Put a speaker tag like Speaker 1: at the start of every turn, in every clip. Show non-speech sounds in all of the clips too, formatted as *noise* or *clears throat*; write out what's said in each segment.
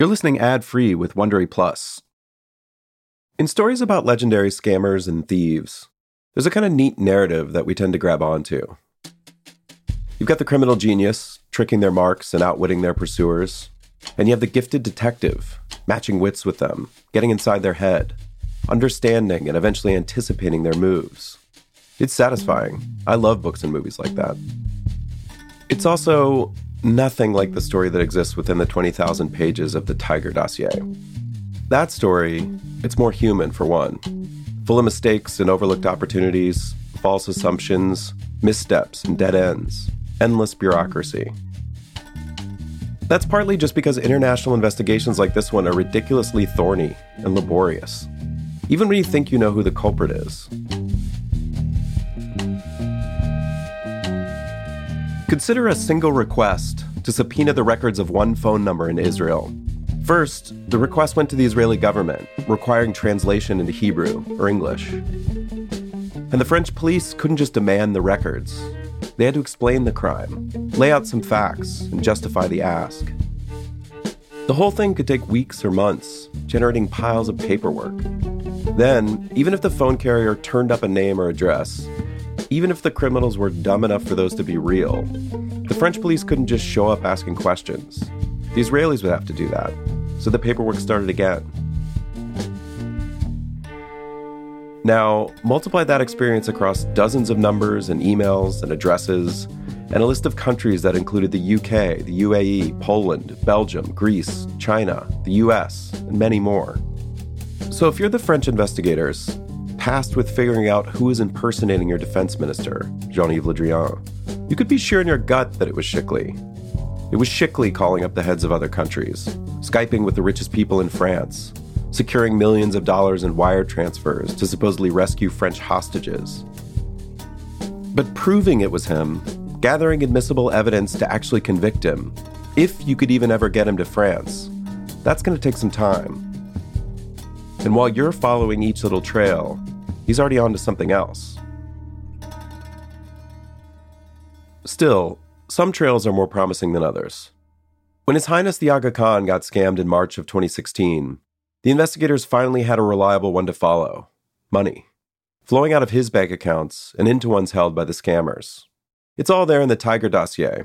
Speaker 1: You're listening ad free with Wondery Plus. In stories about legendary scammers and thieves, there's a kind of neat narrative that we tend to grab onto. You've got the criminal genius tricking their marks and outwitting their pursuers, and you have the gifted detective matching wits with them, getting inside their head, understanding and eventually anticipating their moves. It's satisfying. I love books and movies like that. It's also nothing like the story that exists within the 20,000 pages of the Tiger dossier. That story, it's more human for one, full of mistakes and overlooked opportunities, false assumptions, missteps and dead ends, endless bureaucracy. That's partly just because international investigations like this one are ridiculously thorny and laborious, even when you think you know who the culprit is. Consider a single request to subpoena the records of one phone number in Israel. First, the request went to the Israeli government, requiring translation into Hebrew or English. And the French police couldn't just demand the records. They had to explain the crime, lay out some facts, and justify the ask. The whole thing could take weeks or months, generating piles of paperwork. Then, even if the phone carrier turned up a name or address, even if the criminals were dumb enough for those to be real, the French police couldn't just show up asking questions. The Israelis would have to do that. So the paperwork started again. Now, multiply that experience across dozens of numbers and emails and addresses, and a list of countries that included the UK, the UAE, Poland, Belgium, Greece, China, the US, and many more. So if you're the French investigators, tasked with figuring out who is impersonating your defense minister, Jean Yves Le Drian, you could be sure in your gut that it was Chikli. It was Chikli calling up the heads of other countries, Skyping with the richest people in France, securing millions of dollars in wire transfers to supposedly rescue French hostages. But proving it was him, gathering admissible evidence to actually convict him, if you could even ever get him to France, that's going to take some time. And while you're following each little trail, he's already on to something else. Still, some trails are more promising than others. When His Highness the Aga Khan got scammed in March of 2016, the investigators finally had a reliable one to follow money, flowing out of his bank accounts and into ones held by the scammers. It's all there in the Tiger dossier.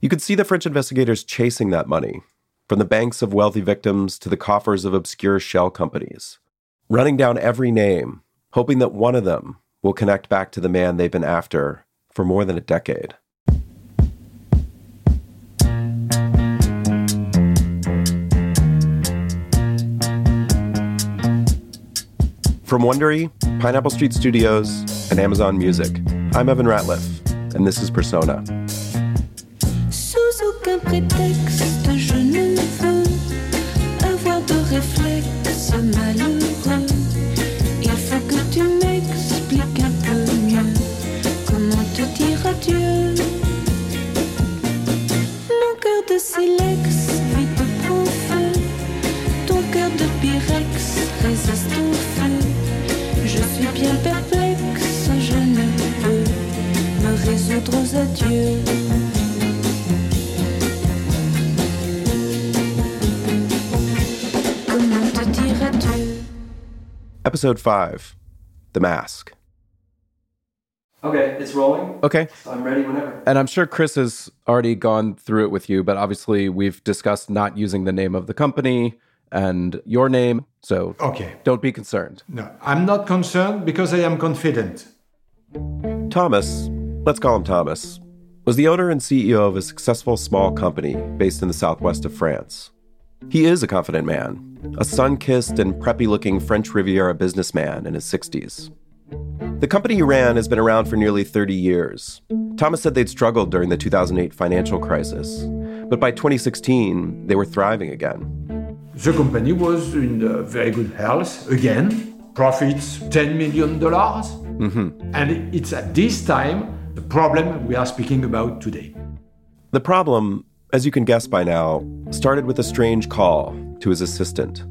Speaker 1: You could see the French investigators chasing that money, from the banks of wealthy victims to the coffers of obscure shell companies, running down every name, hoping that one of them will connect back to the man they've been after for more than a decade. From Wondery, Pineapple Street Studios, and Amazon Music, I'm Evan Ratliff, and this is Persona.
Speaker 2: Silex vite feu. Ton cœur de pyrex résiste au feu. Je suis bien perplexe, je ne peux me résoudre aux adieux. Comment te dire adieu?
Speaker 1: Episode 5 The Mask.
Speaker 3: Okay, it's rolling.
Speaker 1: Okay.
Speaker 3: I'm ready whenever.
Speaker 1: And I'm sure Chris has already gone through it with you, but obviously we've discussed not using the name of the company and your name. So
Speaker 4: Okay.
Speaker 1: don't be concerned.
Speaker 4: No, I'm not concerned because I am confident.
Speaker 1: Thomas, let's call him Thomas, was the owner and CEO of a successful small company based in the southwest of France. He is a confident man, a sun kissed and preppy looking French Riviera businessman in his 60s. The company he ran has been around for nearly 30 years. Thomas said they'd struggled during the 2008 financial crisis, but by 2016, they were thriving again.
Speaker 4: The company was in very good health again. Profits $10 million. Mm-hmm. And it's at this time the problem we are speaking about today.
Speaker 1: The problem, as you can guess by now, started with a strange call to his assistant.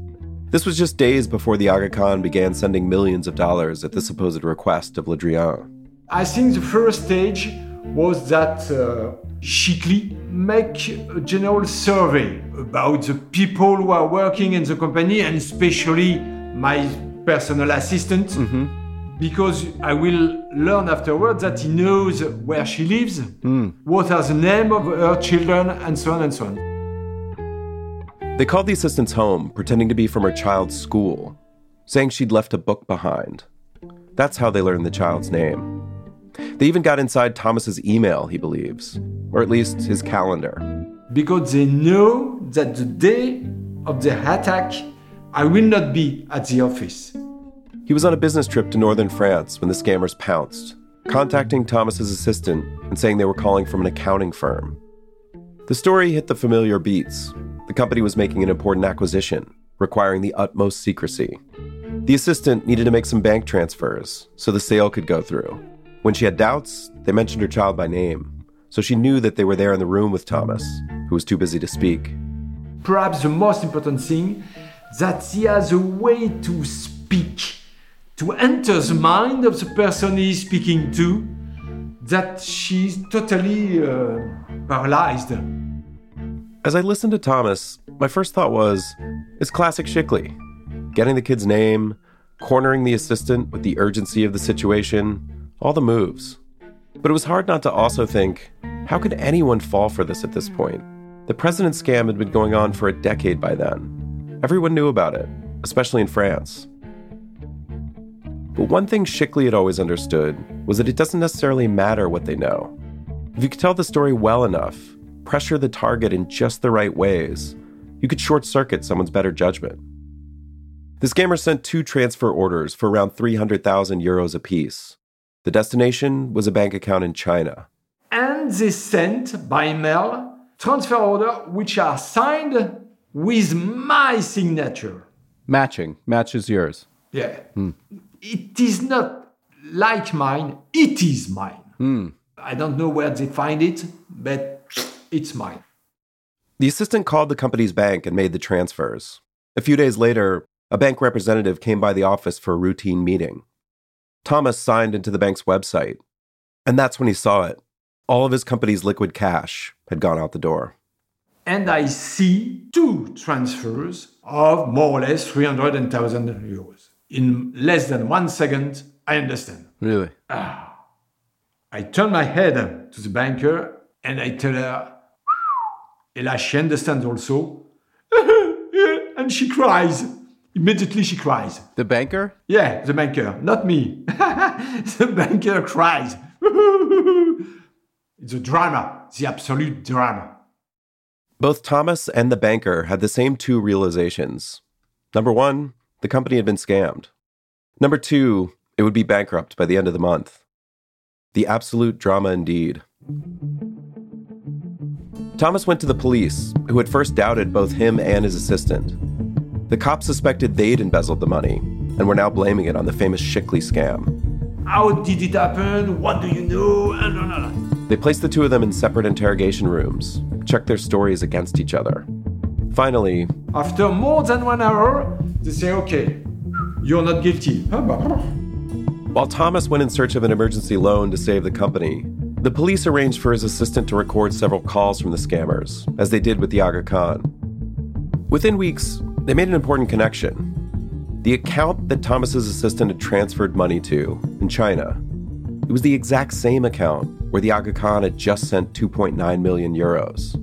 Speaker 1: This was just days before the Aga Khan began sending millions of dollars at the supposed request of Le Drian.
Speaker 4: I think the first stage was that uh, Chikli make a general survey about the people who are working in the company and especially my personal assistant because I will learn afterwards that he knows where she lives, what are the name of her children, and so on and so on.
Speaker 1: They called the assistants home, pretending to be from her child's school, saying she'd left a book behind. That's how they learned the child's name. They even got inside Thomas's email, he believes, or at least his calendar.
Speaker 4: Because they know that the day of the attack, I will not be at the office.
Speaker 1: He was on a business trip to northern France when the scammers pounced, contacting Thomas's assistant and saying they were calling from an accounting firm. The story hit the familiar beats. The company was making an important acquisition, requiring the utmost secrecy. The assistant needed to make some bank transfers so the sale could go through. When she had doubts, they mentioned her child by name, so she knew that they were there in the room with Thomas, who was too busy to speak.
Speaker 4: Perhaps the most important thing that he has a way to speak, to enter the mind of the person he is speaking to, that she's totally uh, paralyzed.
Speaker 1: As I listened to Thomas, my first thought was it's classic Chikli. Getting the kid's name, cornering the assistant with the urgency of the situation, all the moves. But it was hard not to also think how could anyone fall for this at this point? The president scam had been going on for a decade by then. Everyone knew about it, especially in France. But one thing Chikli had always understood was that it doesn't necessarily matter what they know. If you could tell the story well enough, pressure the target in just the right ways, you could short circuit someone's better judgment. The scammer sent two transfer orders for around 300,000 euros apiece. The destination was a bank account in China.
Speaker 4: And they sent by mail transfer order which are signed with my signature.
Speaker 5: Matching. Matches yours.
Speaker 4: Yeah. Hmm. It is not like mine, it is mine. Hmm. I don't know where they find it, but it's mine.
Speaker 1: The assistant called the company's bank and made the transfers. A few days later, a bank representative came by the office for a routine meeting. Thomas signed into the bank's website, and that's when he saw it. All of his company's liquid cash had gone out the door.
Speaker 4: And I see two transfers of more or less 300,000 euros. In less than one second, I understand.
Speaker 5: Really? Ah.
Speaker 4: I turn my head to the banker and I tell her, Ella, she understands also. *laughs* and she cries. Immediately she cries.
Speaker 5: The banker?
Speaker 4: Yeah, the banker, not me. *laughs* the banker cries. *laughs* it's a drama, the absolute drama.
Speaker 1: Both Thomas and the banker had the same two realizations. Number one, the company had been scammed. Number two, it would be bankrupt by the end of the month. The absolute drama indeed. Thomas went to the police, who had first doubted both him and his assistant. The cops suspected they'd embezzled the money and were now blaming it on the famous Chikli scam.
Speaker 4: How did it happen? What do you know? And.
Speaker 1: They placed the two of them in separate interrogation rooms, checked their stories against each other. Finally,
Speaker 4: After more than one hour, they say, okay, you're not guilty.
Speaker 1: While Thomas went in search of an emergency loan to save the company, the police arranged for his assistant to record several calls from the scammers, as they did with the Aga Khan. Within weeks, they made an important connection. The account that Thomas's assistant had transferred money to in China. It was the exact same account where the Aga Khan had just sent 2.9 million euros.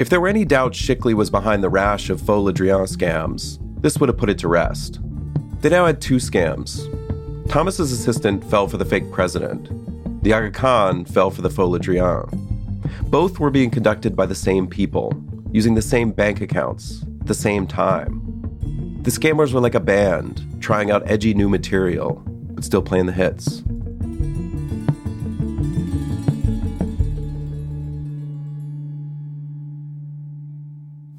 Speaker 1: If there were any doubt Chikli was behind the rash of faux Le Drian scams, this would have put it to rest. They now had two scams. Thomas's assistant fell for the fake president. The Aga Khan fell for the Drian. Both were being conducted by the same people, using the same bank accounts, at the same time. The scammers were like a band, trying out edgy new material, but still playing the hits.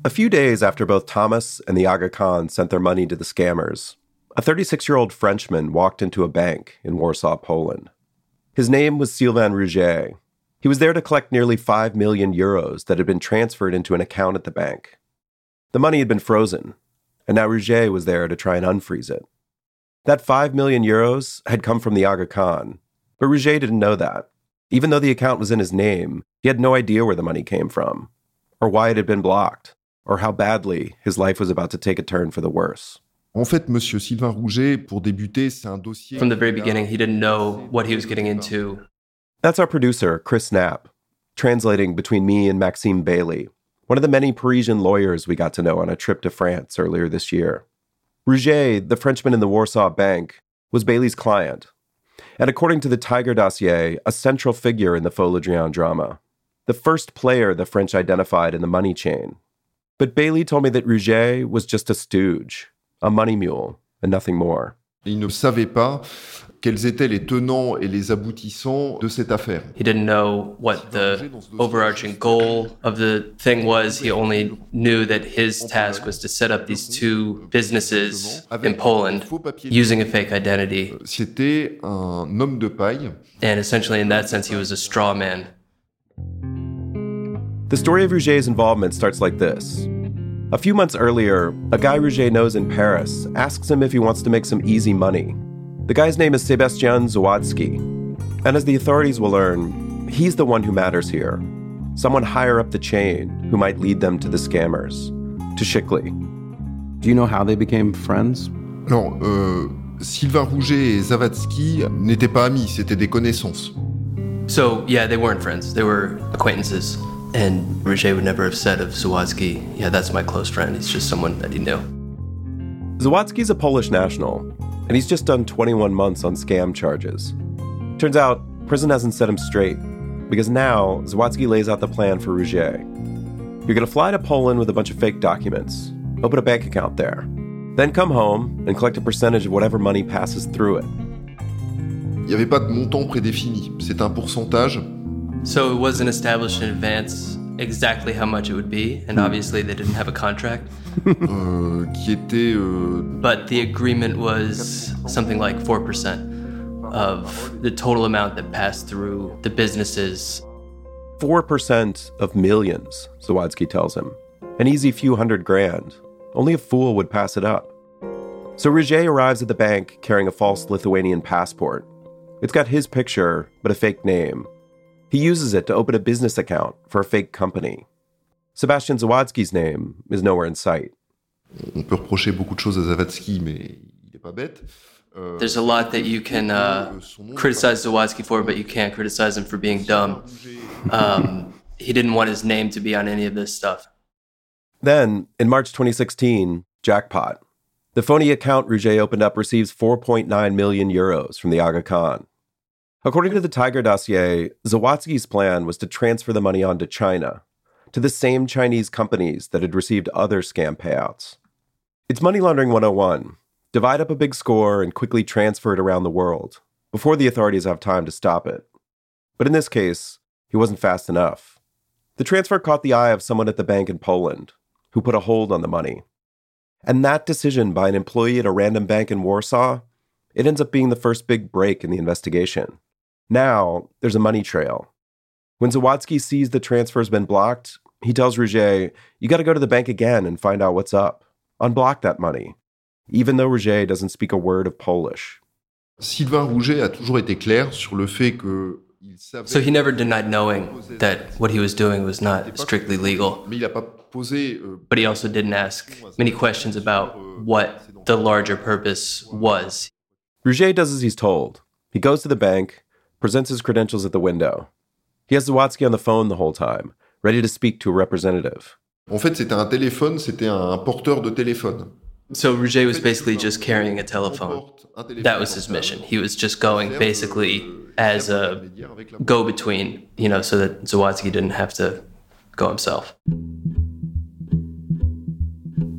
Speaker 1: A few days after both Thomas and the Aga Khan sent their money to the scammers, a 36 year old Frenchman walked into a bank in Warsaw, Poland. His name was Sylvain Rouget. He was there to collect nearly 5 million euros that had been transferred into an account at the bank. The money had been frozen, and now Rouget was there to try and unfreeze it. That 5 million euros had come from the Aga Khan, but Rouget didn't know that. Even though the account was in his name, he had no idea where the money came from, or why it had been blocked, or how badly his life was about to take a turn for the worse.
Speaker 6: En fait, Monsieur Sylvain Rouget, pour débuter, c'est un dossier.
Speaker 7: From the very beginning, he didn't know what he was getting into.
Speaker 1: That's our producer, Chris Knapp, translating between me and Maxime Bailey, one of the many Parisian lawyers we got to know on a trip to France earlier this year. Rouget, the Frenchman in the Warsaw Bank, was Bailey's client, and according to the Tiger dossier, a central figure in the Faux Le Drian drama, the first player the French identified in the money chain. But Bailey told me that Rouget was just a stooge, a money mule, and nothing more.
Speaker 6: Il ne savait pas quels étaient les tenants et les aboutissants de cette affaire.
Speaker 7: He didn't know what the overarching goal of the thing was. He only knew that his task was to set up these two businesses in Poland using a fake identity.
Speaker 6: C'était un homme de paille.
Speaker 7: And essentially, in that sense, he was a straw man.
Speaker 1: The story of Rouget's involvement starts like this. A few months earlier, a guy Rouget knows in Paris asks him if he wants to make some easy money. The guy's name is Sebastian Zawadzki. And as the authorities will learn, he's the one who matters here. Someone higher up the chain who might lead them to the scammers, to Chikli.
Speaker 5: Do you know how they became friends?
Speaker 6: Non, euh, Sylvain Rouget et Zawadzki n'étaient pas amis, c'était des connaissances.
Speaker 7: So, yeah, they weren't friends, they were acquaintances. And Rouget would never have said of Zawadzki, yeah, that's my close friend. He's just someone that he knew.
Speaker 1: Zawadzki's a Polish national, and he's just done 21 months on scam charges. Turns out, prison hasn't set him straight, because now Zawadzki lays out the plan for Rouget. You're gonna fly to Poland with a bunch of fake documents, open a bank account there, then come home and collect a percentage of whatever money passes through it.
Speaker 6: Il n'y avait pas de montant prédéfini, c'est un pourcentage
Speaker 7: So it wasn't established in advance exactly how much it would be, and hmm. obviously they didn't have a contract. *laughs*
Speaker 6: euh, qui était. Euh,
Speaker 7: But the agreement was something like 4% of the total amount that passed through the businesses.
Speaker 1: 4% of millions, Zawadzki tells him. An easy few hundred grand. Only a fool would pass it up. So Rouget arrives at the bank carrying a false Lithuanian passport. It's got his picture, but a fake name. He uses it to open a business account for a fake company. Sebastian Zawadzki's name is nowhere in sight.
Speaker 6: On peut reprocher beaucoup de choses à Zawadzki, mais il n'est pas bête.
Speaker 7: Euh, There's a lot that you can uh, criticize Zawadzki for, but you can't criticize him for being dumb. Um, he didn't want his name to be on any of this stuff.
Speaker 1: Then, in March 2016, jackpot. The phony account Rouget opened up receives 4.9 million euros from the Aga Khan. According to the Tiger dossier, Zawadzki's plan was to transfer the money on to China, to the same Chinese companies that had received other scam payouts. It's money laundering 101. Divide up a big score and quickly transfer it around the world before the authorities have time to stop it. But in this case, he wasn't fast enough. The transfer caught the eye of someone at the bank in Poland who put a hold on the money. And that decision by an employee at a random bank in Warsaw, it ends up being the first big break in the investigation. Now, there's a money trail. When Zawadzki sees the transfer's been blocked, he tells Rouget, You got to go to the bank again and find out what's up. Unblock that money. Even though Rouget doesn't speak a word of Polish.
Speaker 6: Sylvain Rouget a toujours été clair sur le fait que
Speaker 7: so he never denied knowing that what he was doing was not strictly legal.
Speaker 6: Euh,
Speaker 7: but he also didn't ask many questions about euh, what the larger purpose was.
Speaker 1: Rouget does as he's told. He goes to the bank, presents his credentials at the window. He has Zawadzki on the phone the whole time, ready to speak to a representative.
Speaker 6: En fait, c'était un téléphone, c'était un porteur de téléphone.
Speaker 7: So Rouget was basically just carrying a telephone. That was his mission. He was just going basically as a go between, you know, so that Zawadzki didn't have to go himself.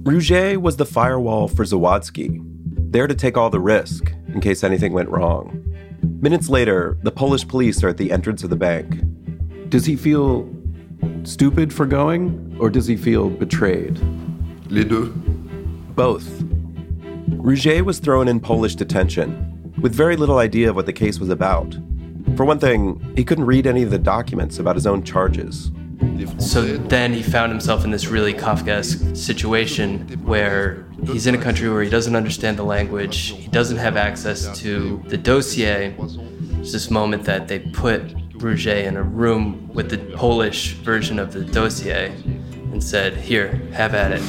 Speaker 1: Rouget was the firewall for Zawadzki, there to take all the risk in case anything went wrong. Minutes later, the Polish police are at the entrance of the bank. Does he feel stupid for going, or does he feel betrayed?
Speaker 6: Les deux.
Speaker 1: Both. Rouget was thrown in Polish detention, with very little idea of what the case was about. For one thing, he couldn't read any of the documents about his own charges.
Speaker 7: So then he found himself in this really Kafkaesque situation where he's in a country where he doesn't understand the language, he doesn't have access to the dossier. It's this moment that they put Rouget in a room with the Polish version of the dossier and said, Here, have at it.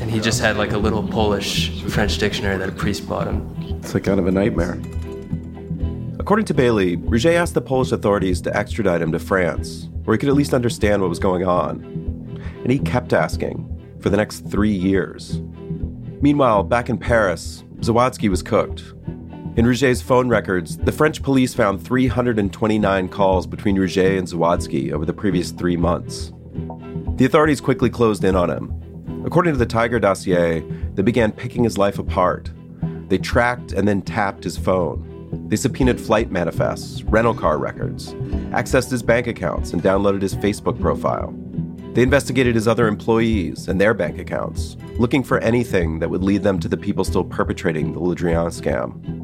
Speaker 7: And he just had like a little Polish French dictionary that a priest bought him.
Speaker 5: It's like kind of a nightmare.
Speaker 1: According to Bailey, Rouget asked the Polish authorities to extradite him to France, where he could at least understand what was going on. And he kept asking for the next three years. Meanwhile, back in Paris, Zawadzki was cooked. In Rouget's phone records, the French police found 329 calls between Rouget and Zawadzki over the previous three months. The authorities quickly closed in on him. According to the Tiger dossier, they began picking his life apart. They tracked and then tapped his phone. They subpoenaed flight manifests, rental car records, accessed his bank accounts, and downloaded his Facebook profile. They investigated his other employees and their bank accounts, looking for anything that would lead them to the people still perpetrating the Le Drian scam.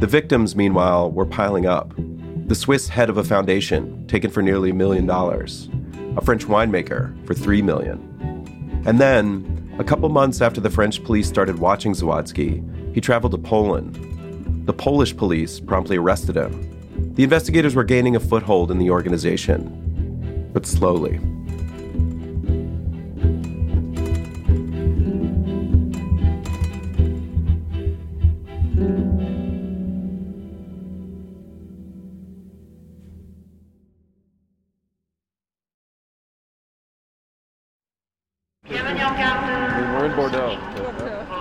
Speaker 1: The victims, meanwhile, were piling up. The Swiss head of a foundation, taken for nearly a million dollars, a French winemaker for three million. And then, a couple months after the French police started watching Zawadzki, he traveled to Poland. The Polish police promptly arrested him. The investigators were gaining a foothold in the organization, but slowly.
Speaker 5: We're in Bordeaux.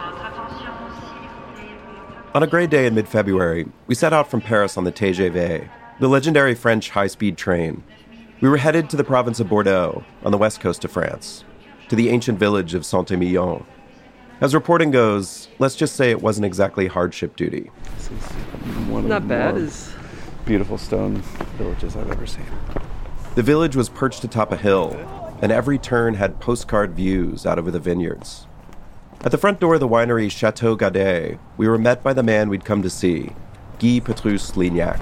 Speaker 1: On a gray day in mid February, we set out from Paris on the TGV, the legendary French high speed train. We were headed to the province of Bordeaux, on the west coast of France, to the ancient village of Saint Emilion. As reporting goes, let's just say it wasn't exactly hardship duty.
Speaker 5: One
Speaker 8: Not
Speaker 5: of the
Speaker 8: bad.
Speaker 5: more
Speaker 8: Is
Speaker 5: beautiful stone villages I've ever seen.
Speaker 1: The village was perched atop a hill, and every turn had postcard views out over the vineyards. At the front door of the winery Chateau Gadet, we were met by the man we'd come to see, Guy Petrus Lignac.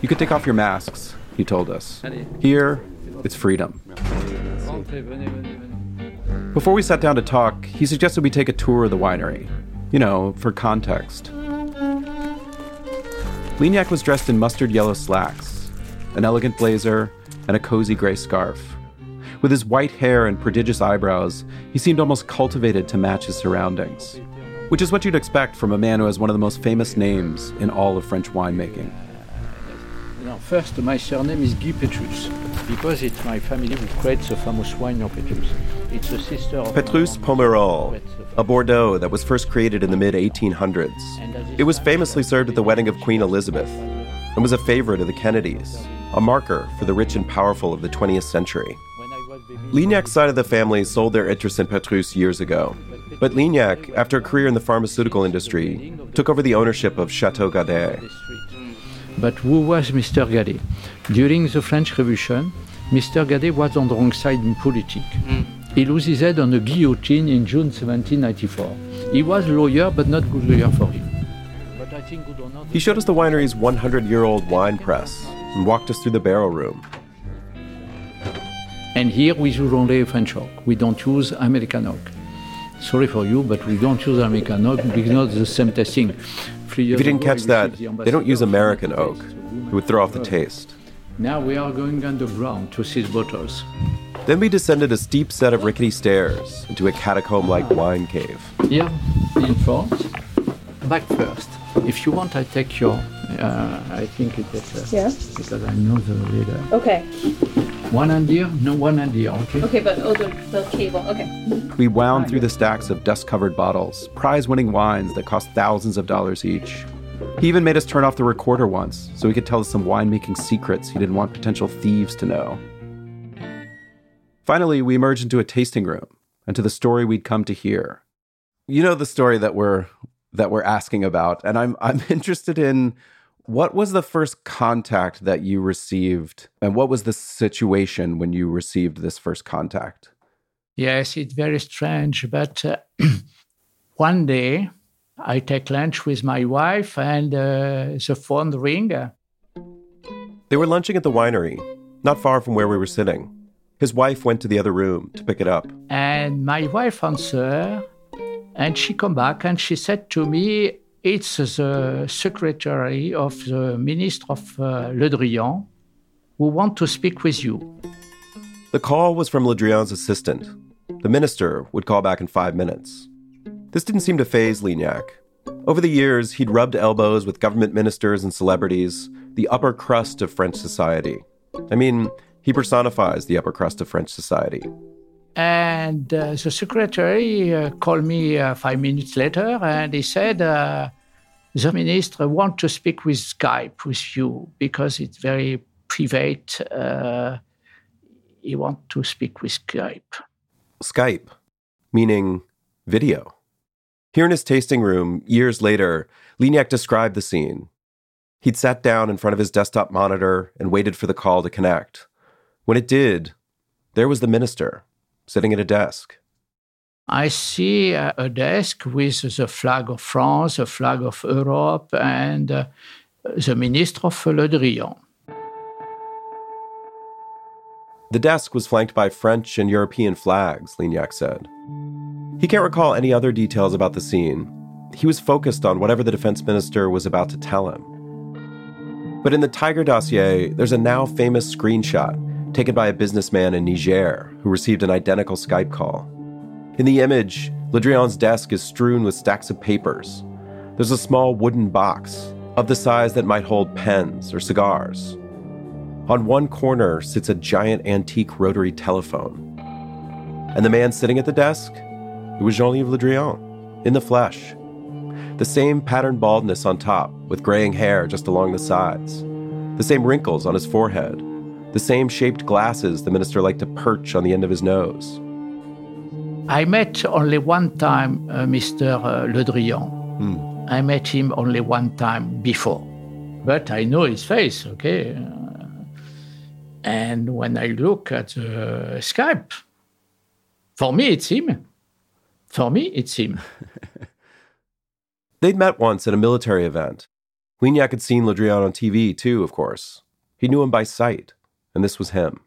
Speaker 5: You could take off your masks, he told us. Here, it's freedom. Before we sat down to talk, he suggested we take a tour of the winery. You know, for context. Lignac was dressed in mustard yellow slacks, an elegant blazer, and a cozy gray scarf. With his white hair and prodigious eyebrows, he seemed almost cultivated to match his surroundings, which is what you'd expect from a man who has one of the most famous names in all of French winemaking.
Speaker 9: No, first, my surname is Guy Petrus, because it's my family who creates the famous wine of Petrus. It's a sister of
Speaker 1: Petrus Pomerol, a Bordeaux that was first created in the mid 1800s. It was famously served at the wedding of Queen Elizabeth and was a favorite of the Kennedys, a marker for the rich and powerful of the 20th century.
Speaker 9: When I was baby,
Speaker 1: Lignac's side of the family sold their interest in Petrus years ago. But Lignac, after a career in the pharmaceutical industry, took over the ownership of Chateau Gadet.
Speaker 9: But who was Mr. Gadet? During the French Revolution, Mr. Gadet was on the wrong side in politics. He lost his head on a guillotine in June 1794. He was a lawyer, but not good lawyer for him. But I think good or not,
Speaker 1: He showed us the winery's 100 year old wine press and walked us through the barrel room.
Speaker 9: And here we use only French oak. We don't use American oak. Sorry for you, but we don't use American oak because it's the same tasting.
Speaker 1: If you didn't catch that, they don't use American oak. It would throw off the taste.
Speaker 9: Now we are going underground to seize bottles.
Speaker 1: Then we descended a steep set of rickety stairs into a catacomb like wine cave.
Speaker 9: Here in front, back first. If you want, I take your. Uh, I think it's better.
Speaker 10: Yeah.
Speaker 9: Because I know the leader.
Speaker 10: Okay.
Speaker 9: One hand here, no one hand here. Okay.
Speaker 10: Okay, but oh, the, the cable. Okay.
Speaker 5: We wound through the stacks of dust covered bottles, prize winning wines that cost thousands of dollars each. He even made us turn off the recorder once so he could tell us some winemaking secrets he didn't want potential thieves to know. Finally, we emerged into a tasting room and to the story we'd come to hear. You know the story that we're that we're asking about, and I'm I'm *laughs* interested in what was the first contact that you received and what was the situation when you received this first contact?
Speaker 9: Yes, it's very strange, but uh, *clears throat* one day I take lunch with my wife and uh, the phone ring.
Speaker 1: They were lunching at the winery, not far from where we were sitting. His wife went to the other room to pick it up.
Speaker 9: And my wife answer, And she come back and she said to me, it's the secretary of the Minister of uh, Le Drian who want to speak with you.
Speaker 1: The call was from Le Drian's assistant. The minister would call back in five minutes. This didn't seem to phase Lignac. Over the years, he'd rubbed elbows with government ministers and celebrities, the upper crust of French society. I mean, he personifies the upper crust of French society.
Speaker 9: And uh, the secretary uh, called me uh, five minutes later and he said, uh, The minister wants to speak with Skype with you because it's very private. Uh, he wants to speak with Skype.
Speaker 1: Skype, meaning video. Here in his tasting room, years later, Lignac described the scene. He'd sat down in front of his desktop monitor and waited for the call to connect. When it did, there was the minister sitting at a desk.
Speaker 9: I see a, desk with the flag of France, the flag of Europe, and uh, the Minister of Le Drian.
Speaker 1: The desk was flanked by French and European flags, Lignac said. He can't recall any other details about the scene. He was focused on whatever the defense minister was about to tell him. But in the Tiger dossier, there's a now famous screenshot taken by a businessman in Niger who received an identical Skype call. In the image, Le Drian's desk is strewn with stacks of papers. There's a small wooden box of the size that might hold pens or cigars. On one corner sits a giant antique rotary telephone. And the man sitting at the desk? It was Jean Yves Le Drian, in the flesh. The same patterned baldness on top, with graying hair just along the sides. The same wrinkles on his forehead. The same shaped glasses the minister liked to perch on the end of his nose.
Speaker 9: I met only one time uh, Mr. Uh, Le Drian.
Speaker 1: Hmm.
Speaker 9: I met him only one time before. But I know his face, okay? And when I look at uh, Skype, for me, it's him. For me, it's him. *laughs*
Speaker 1: They'd met once at a military event. Lignac had seen Le Drian on TV, too, of course. He knew him by sight, and this was him.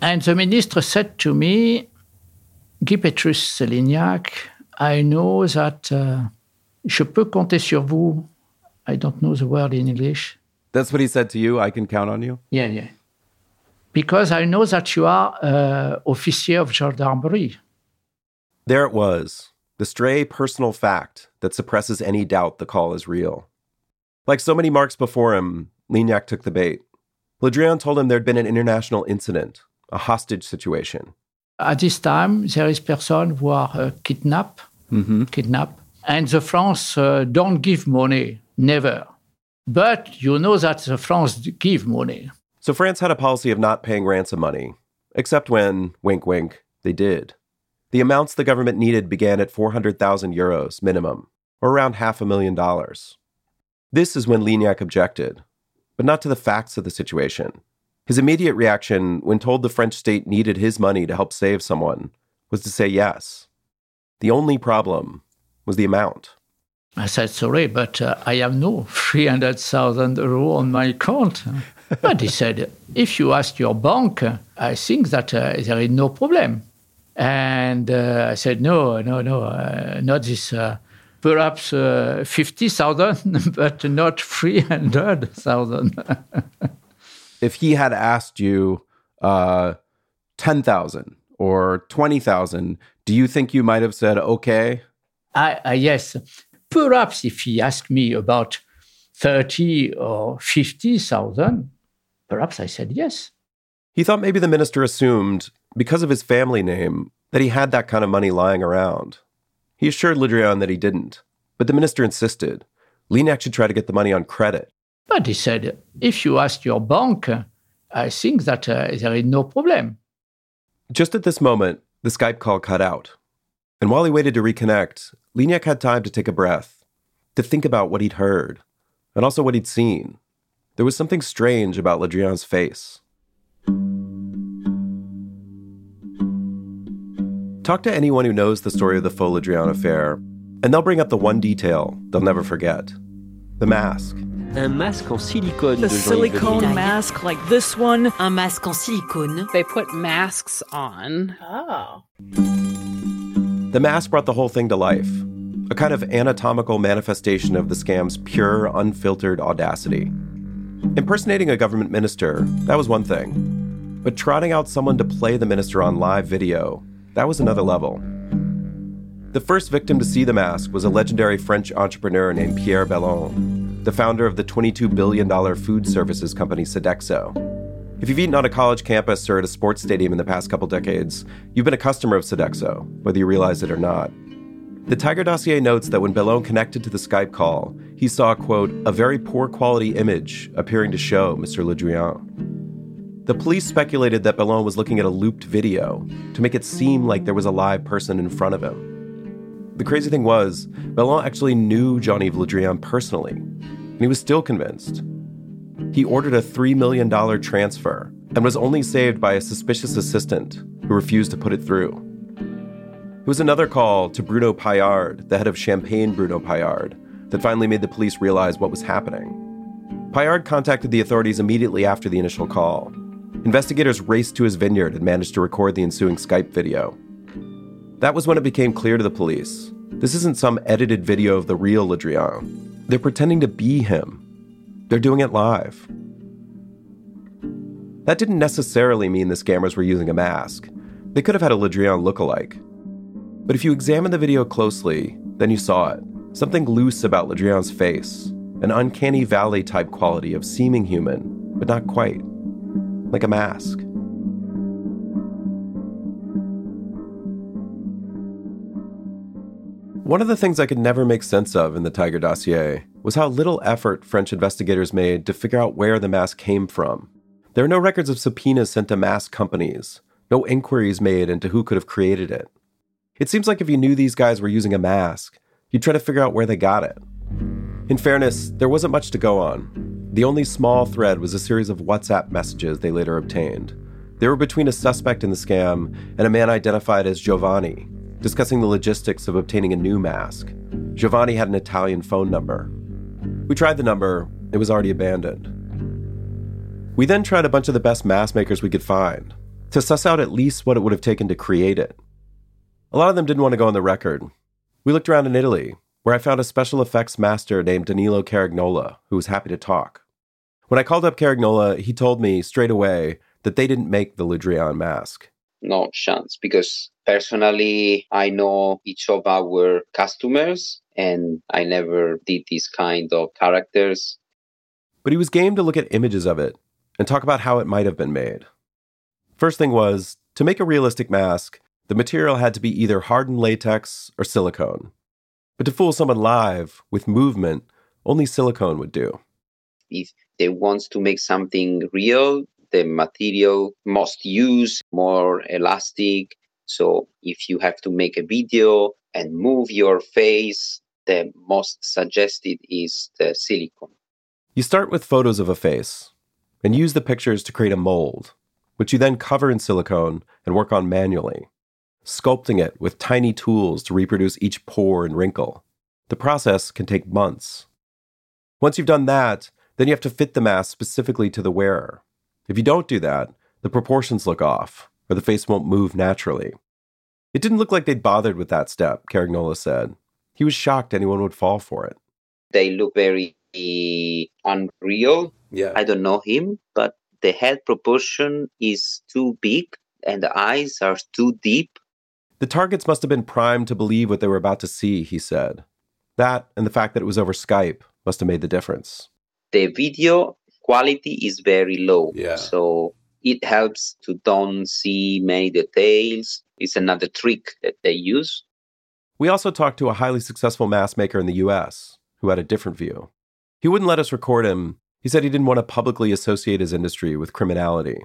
Speaker 9: And the minister said to me, Guy Petrus Lignac, I know that uh, je peux compter sur vous. I don't know the word in English.
Speaker 5: That's what he said to you? I can count on you?
Speaker 9: Yeah, yeah. Because I know that you are uh, officier of gendarmerie.
Speaker 1: There it was, the stray personal fact that suppresses any doubt the call is real. Like so many marks before him, Lignac took the bait. Le Drian told him there'd been an international incident, a hostage situation.
Speaker 9: At this time, there is person who are uh, kidnapped,
Speaker 5: Mm-hmm.
Speaker 9: kidnapped, and the France uh, don't give money, never. But you know that the France give money.
Speaker 1: So France had a policy of not paying ransom money, except when, wink wink, they did. The amounts the government needed began at 400,000 euros minimum, or around half a million dollars. This is when Lignac objected, but not to the facts of the situation. His immediate reaction when told the French state needed his money to help save someone was to say yes. The only problem was the amount.
Speaker 9: I said, sorry, but uh, I have no 300,000 euro on my account. *laughs* but he said, if you ask your bank, uh, I think that uh, there is no problem. And uh, I said, no, no, no, uh, not this. Uh, perhaps uh, 50,000, *laughs* but not 300,000. *laughs*
Speaker 5: If he had asked you uh, 10,000 or 20,000, do you think you might have said, okay?
Speaker 9: I, I, yes, perhaps if he asked me about 30 or 50,000, perhaps I said yes.
Speaker 1: He thought maybe the minister assumed, because of his family name, that he had that kind of money lying around. He assured Le Drian that he didn't, but the minister insisted. Lignac should try to get the money on credit.
Speaker 9: But he said, if you ask your bank, I think that uh, there is no problem.
Speaker 1: Just at this moment, the Skype call cut out. And while he waited to reconnect, Lignac had time to take a breath, to think about what he'd heard, and also what he'd seen. There was something strange about Le Drian's face. Talk to anyone who knows the story of the Faux Le affair, and they'll bring up the one detail they'll never forget the mask.
Speaker 8: Un masque en silicone.
Speaker 11: The
Speaker 8: de Jean-Yves Le
Speaker 11: silicone
Speaker 8: Drian.
Speaker 11: mask like this one.
Speaker 12: Un masque en silicone.
Speaker 13: They put masks on.
Speaker 11: Oh.
Speaker 1: The mask brought the whole thing to life, a kind of anatomical manifestation of the scam's pure, unfiltered audacity. Impersonating a government minister, that was one thing. But trotting out someone to play the minister on live video, that was another level. The first victim to see the mask was a legendary French entrepreneur named Pierre Bellon, the founder of the $22 billion food services company Sodexo. If you've eaten on a college campus or at a sports stadium in the past couple decades, you've been a customer of Sodexo, whether you realize it or not. The Tiger dossier notes that when Bellon connected to the Skype call, he saw, quote, a very poor quality image appearing to show Mr. Le Drian. The police speculated that Bellon was looking at a looped video to make it seem like there was a live person in front of him. The crazy thing was, Bellon actually knew Jean Yves personally, and he was still convinced. He ordered a $3 million transfer and was only saved by a suspicious assistant who refused to put it through. It was another call to Bruno Paillard, the head of Champagne Bruno Paillard, that finally made the police realize what was happening. Paillard contacted the authorities immediately after the initial call. Investigators raced to his vineyard and managed to record the ensuing Skype video. That was when it became clear to the police this isn't some edited video of the real Le Drian. They're pretending to be him. They're doing it live. That didn't necessarily mean the scammers were using a mask. They could have had a Le Drian look-alike. But if you examine the video closely, then you saw it. Something loose about Le Drian's face, an uncanny valley type quality of seeming human, but not quite. Like a mask. One of the things I could never make sense of in the Tiger dossier was how little effort French investigators made to figure out where the mask came from. There are no records of subpoenas sent to mask companies, no inquiries made into who could have created it. It seems like if you knew these guys were using a mask, you'd try to figure out where they got it. In fairness, there wasn't much to go on. The only small thread was a series of WhatsApp messages they later obtained. They were between a suspect in the scam and a man identified as Giovanni, discussing the logistics of obtaining a new mask. Giovanni had an Italian phone number. We tried the number, it was already abandoned. We then tried a bunch of the best mask makers we could find to suss out at least what it would have taken to create it. A lot of them didn't want to go on the record. We looked around in Italy, where I found a special effects master named Danilo Carignola, who was happy to talk. When I called up Carignola, he told me straight away that they didn't make the Le Drian mask.
Speaker 11: No chance, because Personally, I know each of our customers and I never did these kind of characters.
Speaker 1: But he was game to look at images of it and talk about how it might have been made. First thing was, to make a realistic mask, the material had to be either hardened latex or silicone. But to fool someone live with movement, only silicone would do.
Speaker 11: If they want to make something real, the material must use more elastic so if you have to make a video and move your face, the most suggested is the silicone.
Speaker 1: You start with photos of a face and use the pictures to create a mold, which you then cover in silicone and work on manually, sculpting it with tiny tools to reproduce each pore and wrinkle. The process can take months. Once you've done that, then you have to fit the mask specifically to the wearer. If you don't do that, the proportions look off, or the face won't move naturally. It didn't look like they'd bothered with that step, Carignola said. He was shocked anyone would fall for it.
Speaker 11: They look very unreal.
Speaker 1: Yeah.
Speaker 11: I don't know him, but the head proportion is too big and the eyes are too deep.
Speaker 1: The targets must have been primed to believe what they were about to see, he said. That and the fact that it was over Skype must have made the difference.
Speaker 11: The video quality is very low.
Speaker 1: Yeah.
Speaker 11: So it helps to don't see many details. It's another trick that they use.
Speaker 1: We also talked to a highly successful mask maker in the US who had a different view. He wouldn't let us record him. He said he didn't want to publicly associate his industry with criminality.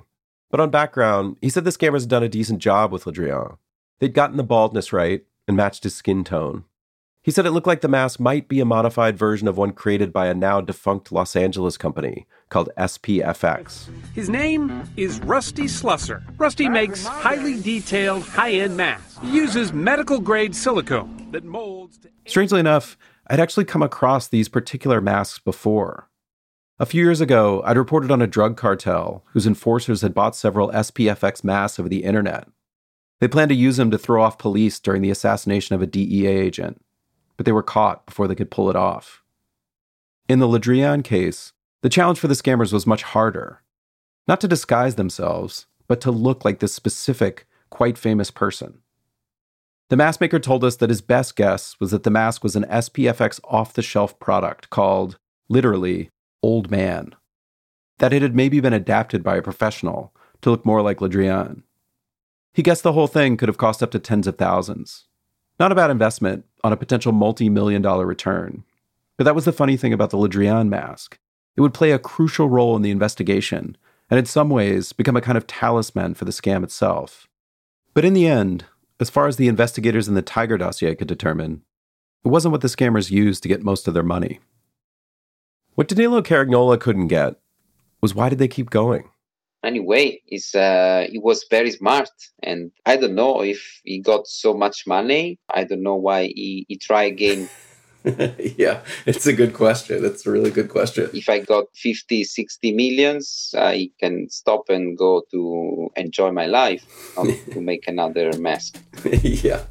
Speaker 1: But on background, he said the scammers had done a decent job with Le Drian. They'd gotten the baldness right and matched his skin tone. He said it looked like the mask might be a modified version of one created by a now defunct Los Angeles company called SPFX.
Speaker 12: His name is Rusty Slusser. Rusty makes highly detailed, high end masks. He uses medical grade silicone that molds. To-
Speaker 1: Strangely enough, I'd actually come across these particular masks before. A few years ago, I'd reported on a drug cartel whose enforcers had bought several SPFX masks over the internet.
Speaker 5: They planned to use them to throw off police during the assassination of a DEA agent, but they were caught before they could pull it off. In the Le Drian case, the challenge for the scammers was much harder. Not to disguise themselves, but to look like this specific, quite famous person. The mask maker told us that his best guess was that the mask was an SPFX off the shelf product called, literally, Old Man. That it had maybe been adapted by a professional to look more like Le Drian. He guessed the whole thing could have cost up to tens of thousands. Not a bad investment on a potential multi million dollar return. But that was the funny thing about the Le Drian mask. It would play a crucial role in the investigation, and in some ways become a kind of talisman for the scam itself. But in the end, as far as the investigators in the Tiger dossier could determine, it wasn't what the scammers used to get most of their money. What Danilo Carignola couldn't get was why did they keep going?
Speaker 11: Anyway, he's, uh, he was very smart, and I don't know if he got so much money. I don't know why he, he tried again *laughs*
Speaker 1: yeah, it's a good question. It's a really good question.
Speaker 11: If I got 50, 60 millions, I can stop and go to enjoy my life, not *laughs* to make another mess.
Speaker 1: yeah.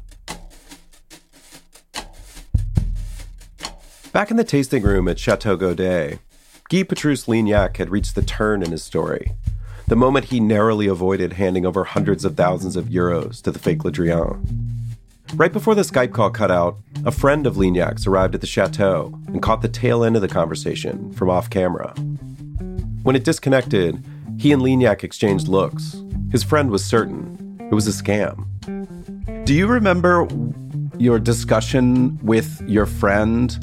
Speaker 1: Back in the tasting room at Chateau Gaudet, Guy Petrus Lignac had reached the turn in his story. The moment he narrowly avoided handing over hundreds of thousands of euros to the fake Le. Right before the Skype call cut out, a friend of Lignac's arrived at the chateau and caught the tail end of the conversation from off camera. When it disconnected, he and Lignac exchanged looks. His friend was certain it was a scam. Do you remember your discussion with your friend,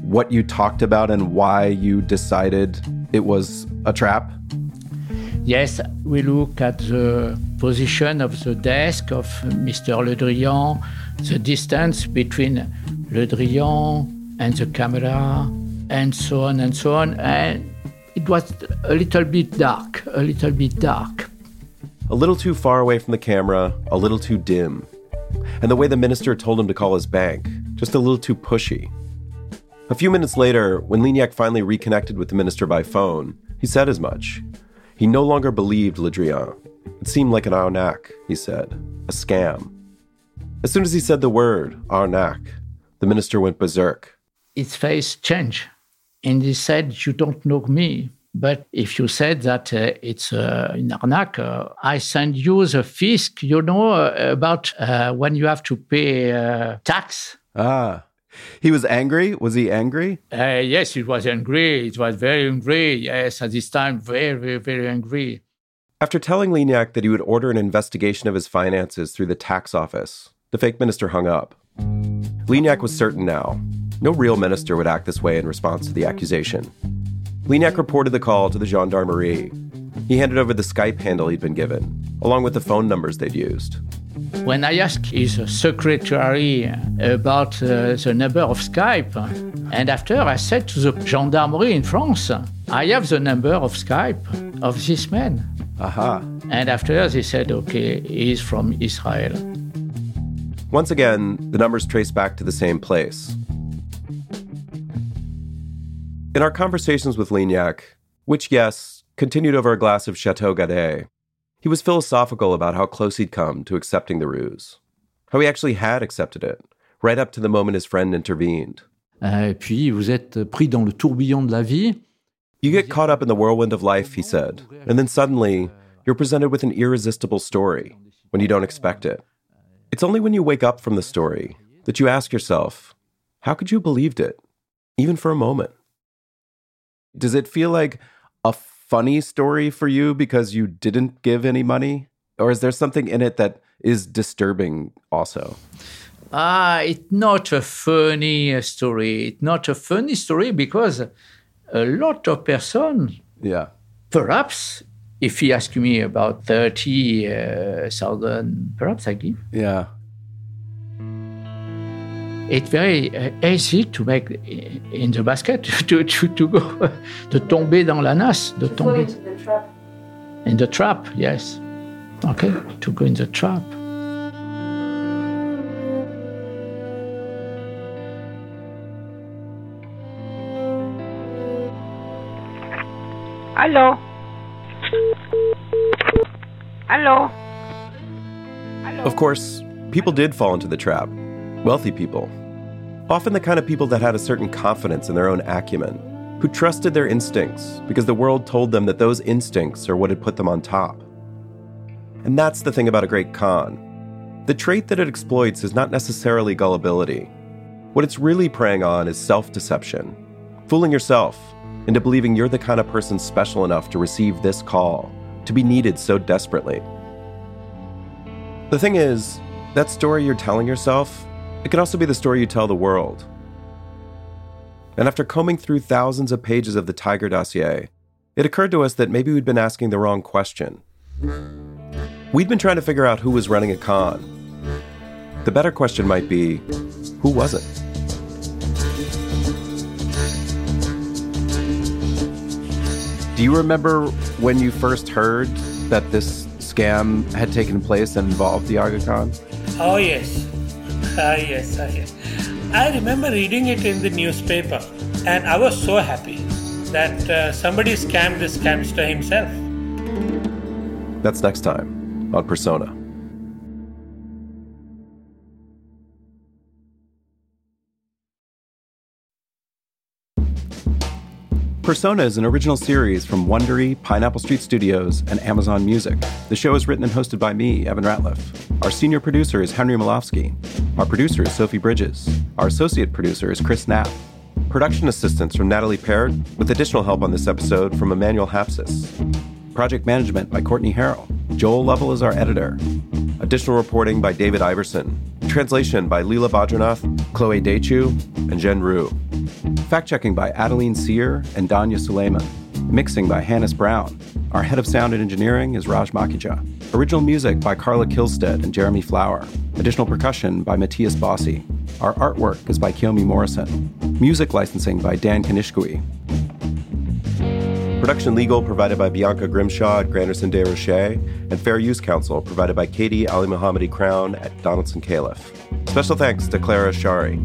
Speaker 1: what you talked about, and why you decided it was a trap?
Speaker 9: Yes, we look at the position of the desk of Mr. Le Drian, the distance between Le Drian and the camera, and so on and so on. And it was a little bit dark, a little bit dark.
Speaker 1: A little too far away from the camera, a little too dim. And the way the minister told him to call his bank, just a little too pushy. A few minutes later, when Lignac finally reconnected with the minister by phone, he said as much. He no longer believed Le Drian. It seemed like an arnaque, he said, a scam. As soon as he said the word, arnaque, the minister went berserk.
Speaker 9: His face changed, and he said, You don't know me. But if you said that uh, it's uh, an arnaque, uh, I send you the fisc, you know, uh, about uh, when you have to pay uh, tax.
Speaker 5: Ah. He was angry? Was he angry?
Speaker 9: Uh, yes, he was angry. It was very angry. Yes, at this time, very, very, very angry.
Speaker 1: After telling Lignac that he would order an investigation of his finances through the tax office, the fake minister hung up. Lignac was certain now. No real minister would act this way in response to the accusation. Lignac reported the call to the gendarmerie. He handed over the Skype handle he'd been given, along with the phone numbers they'd used.
Speaker 9: When I asked his secretary about uh, the number of Skype, and after I said to the gendarmerie in France, I have the number of Skype of this man.
Speaker 5: Aha.
Speaker 9: And after they said, okay, he's from Israel.
Speaker 1: Once again, the numbers trace back to the same place. In our conversations with Lignac, which, yes, continued over a glass of Chateau Gaudet, he was philosophical about how close he'd come to accepting the ruse, how he actually had accepted it, right up to the moment his friend intervened.
Speaker 9: Ah, et puis, vous êtes pris dans le tourbillon de la vie.
Speaker 1: You get caught up in the whirlwind of life, he said, and then suddenly you're presented with an irresistible story when you don't expect it. It's only when you wake up from the story that you ask yourself, how could you have believed it, even for a moment? Does it feel like a funny story for you because you didn't give any money? Or is there something in it that is disturbing also?
Speaker 9: Ah, it's not a funny story. It's not a funny story because a lot of person,
Speaker 1: yeah,
Speaker 9: perhaps if he asked me about 30,000, uh, perhaps I give.
Speaker 1: Yeah.
Speaker 9: It's very uh, easy to make in the basket, to, to, to go, de tomber dans la nasse, de tomber.
Speaker 10: into the trap.
Speaker 9: In the trap, yes. Okay, to go in the trap.
Speaker 13: Hello. Hello. Hello.
Speaker 1: Of course, people did fall into the trap. Wealthy people. Often the kind of people that had a certain confidence in their own acumen, who trusted their instincts because the world told them that those instincts are what had put them on top. And that's the thing about a great con. The trait that it exploits is not necessarily gullibility. What it's really preying on is self deception, fooling yourself into believing you're the kind of person special enough to receive this call, to be needed so desperately. The thing is, that story you're telling yourself, it can also be the story you tell the world. And after combing through thousands of pages of the Tiger dossier, it occurred to us that maybe we'd been asking the wrong question. We'd been trying to figure out who was running a con. The better question might be who was it? Do you remember when you first heard that this scam had taken place and involved the Aga Khan?
Speaker 13: Oh, yes. Ah, yes, ah, yes. I remember reading it in the newspaper, and I was so happy that uh, somebody scammed the scamster himself.
Speaker 1: That's next time on Persona. Persona is an original series from Wondery, Pineapple Street Studios, and Amazon Music. The show is written and hosted by me, Evan Ratliff. Our senior producer is Henry Molofsky. Our producer is Sophie Bridges. Our associate producer is Chris Knapp. Production assistance from Natalie Parrott, with additional help on this episode from Emmanuel Hapsis. Project management by Courtney Harrell. Joel Lovell is our editor. Additional reporting by David Iverson. Translation by Leela Badranath, Chloe Dechu, and Jen Rue. Fact checking by Adeline Sear and Danya Suleiman. Mixing by Hannis Brown. Our head of sound and engineering is Raj Makhija. Original music by Carla Kihlstedt and Jeremy Flower. Additional percussion by Matthias Bossi. Our artwork is by Kiyomi Morrison. Music licensing by Dan Kanishkui. Production legal provided by Bianca Grimshaw at Granderson Des Rochers, and fair use counsel provided by Katie Ali Mohammadi Crown at Donaldson Callif. Special thanks to Clara Shari.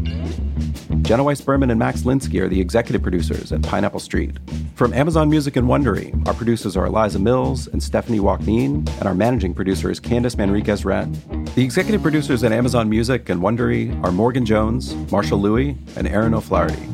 Speaker 1: Jenna Weiss Berman and Max Linsky are the executive producers at Pineapple Street. From Amazon Music and Wondery, our producers are Eliza Mills and Stephanie Walkneen, and our managing producer is Candice Manriquez Wren. The executive producers at Amazon Music and Wondery are Morgan Jones, Marshall Lewy, and Aaron O'Flaherty.